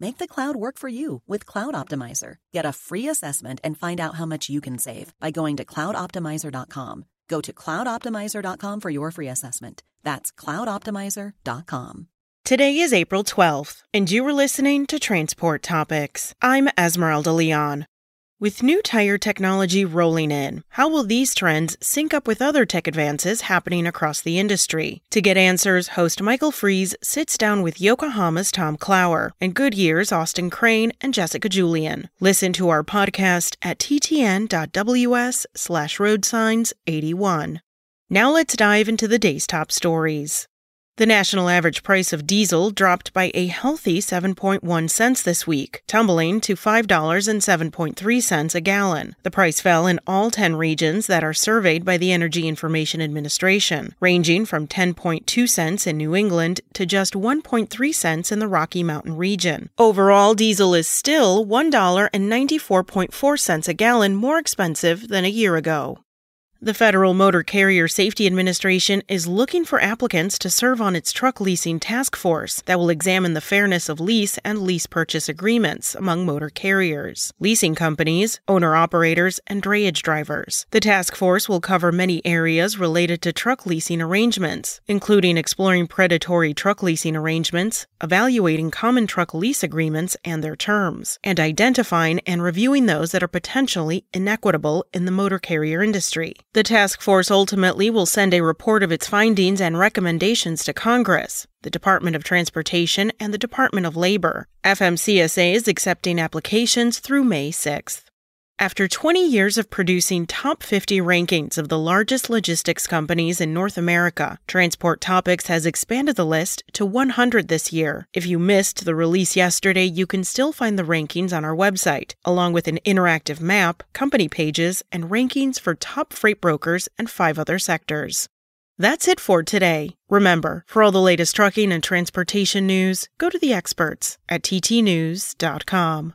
Make the cloud work for you with Cloud Optimizer. Get a free assessment and find out how much you can save by going to cloudoptimizer.com. Go to cloudoptimizer.com for your free assessment. That's cloudoptimizer.com. Today is April 12th, and you are listening to Transport Topics. I'm Esmeralda Leon. With new tire technology rolling in, how will these trends sync up with other tech advances happening across the industry? To get answers, host Michael Freeze sits down with Yokohama's Tom Clower and Goodyear's Austin Crane and Jessica Julian. Listen to our podcast at ttn.ws slash roadsigns81. Now let's dive into the day's top stories. The national average price of diesel dropped by a healthy 7.1 cents this week, tumbling to $5.07.3 a gallon. The price fell in all 10 regions that are surveyed by the Energy Information Administration, ranging from 10.2 cents in New England to just 1.3 cents in the Rocky Mountain region. Overall, diesel is still $1.94.4 cents a gallon more expensive than a year ago. The Federal Motor Carrier Safety Administration is looking for applicants to serve on its truck leasing task force that will examine the fairness of lease and lease purchase agreements among motor carriers, leasing companies, owner operators, and drayage drivers. The task force will cover many areas related to truck leasing arrangements, including exploring predatory truck leasing arrangements, evaluating common truck lease agreements and their terms, and identifying and reviewing those that are potentially inequitable in the motor carrier industry. The task force ultimately will send a report of its findings and recommendations to Congress, the Department of Transportation, and the Department of Labor. FMCSA is accepting applications through May 6th. After 20 years of producing top 50 rankings of the largest logistics companies in North America, Transport Topics has expanded the list to 100 this year. If you missed the release yesterday, you can still find the rankings on our website, along with an interactive map, company pages, and rankings for top freight brokers and five other sectors. That's it for today. Remember, for all the latest trucking and transportation news, go to the experts at ttnews.com.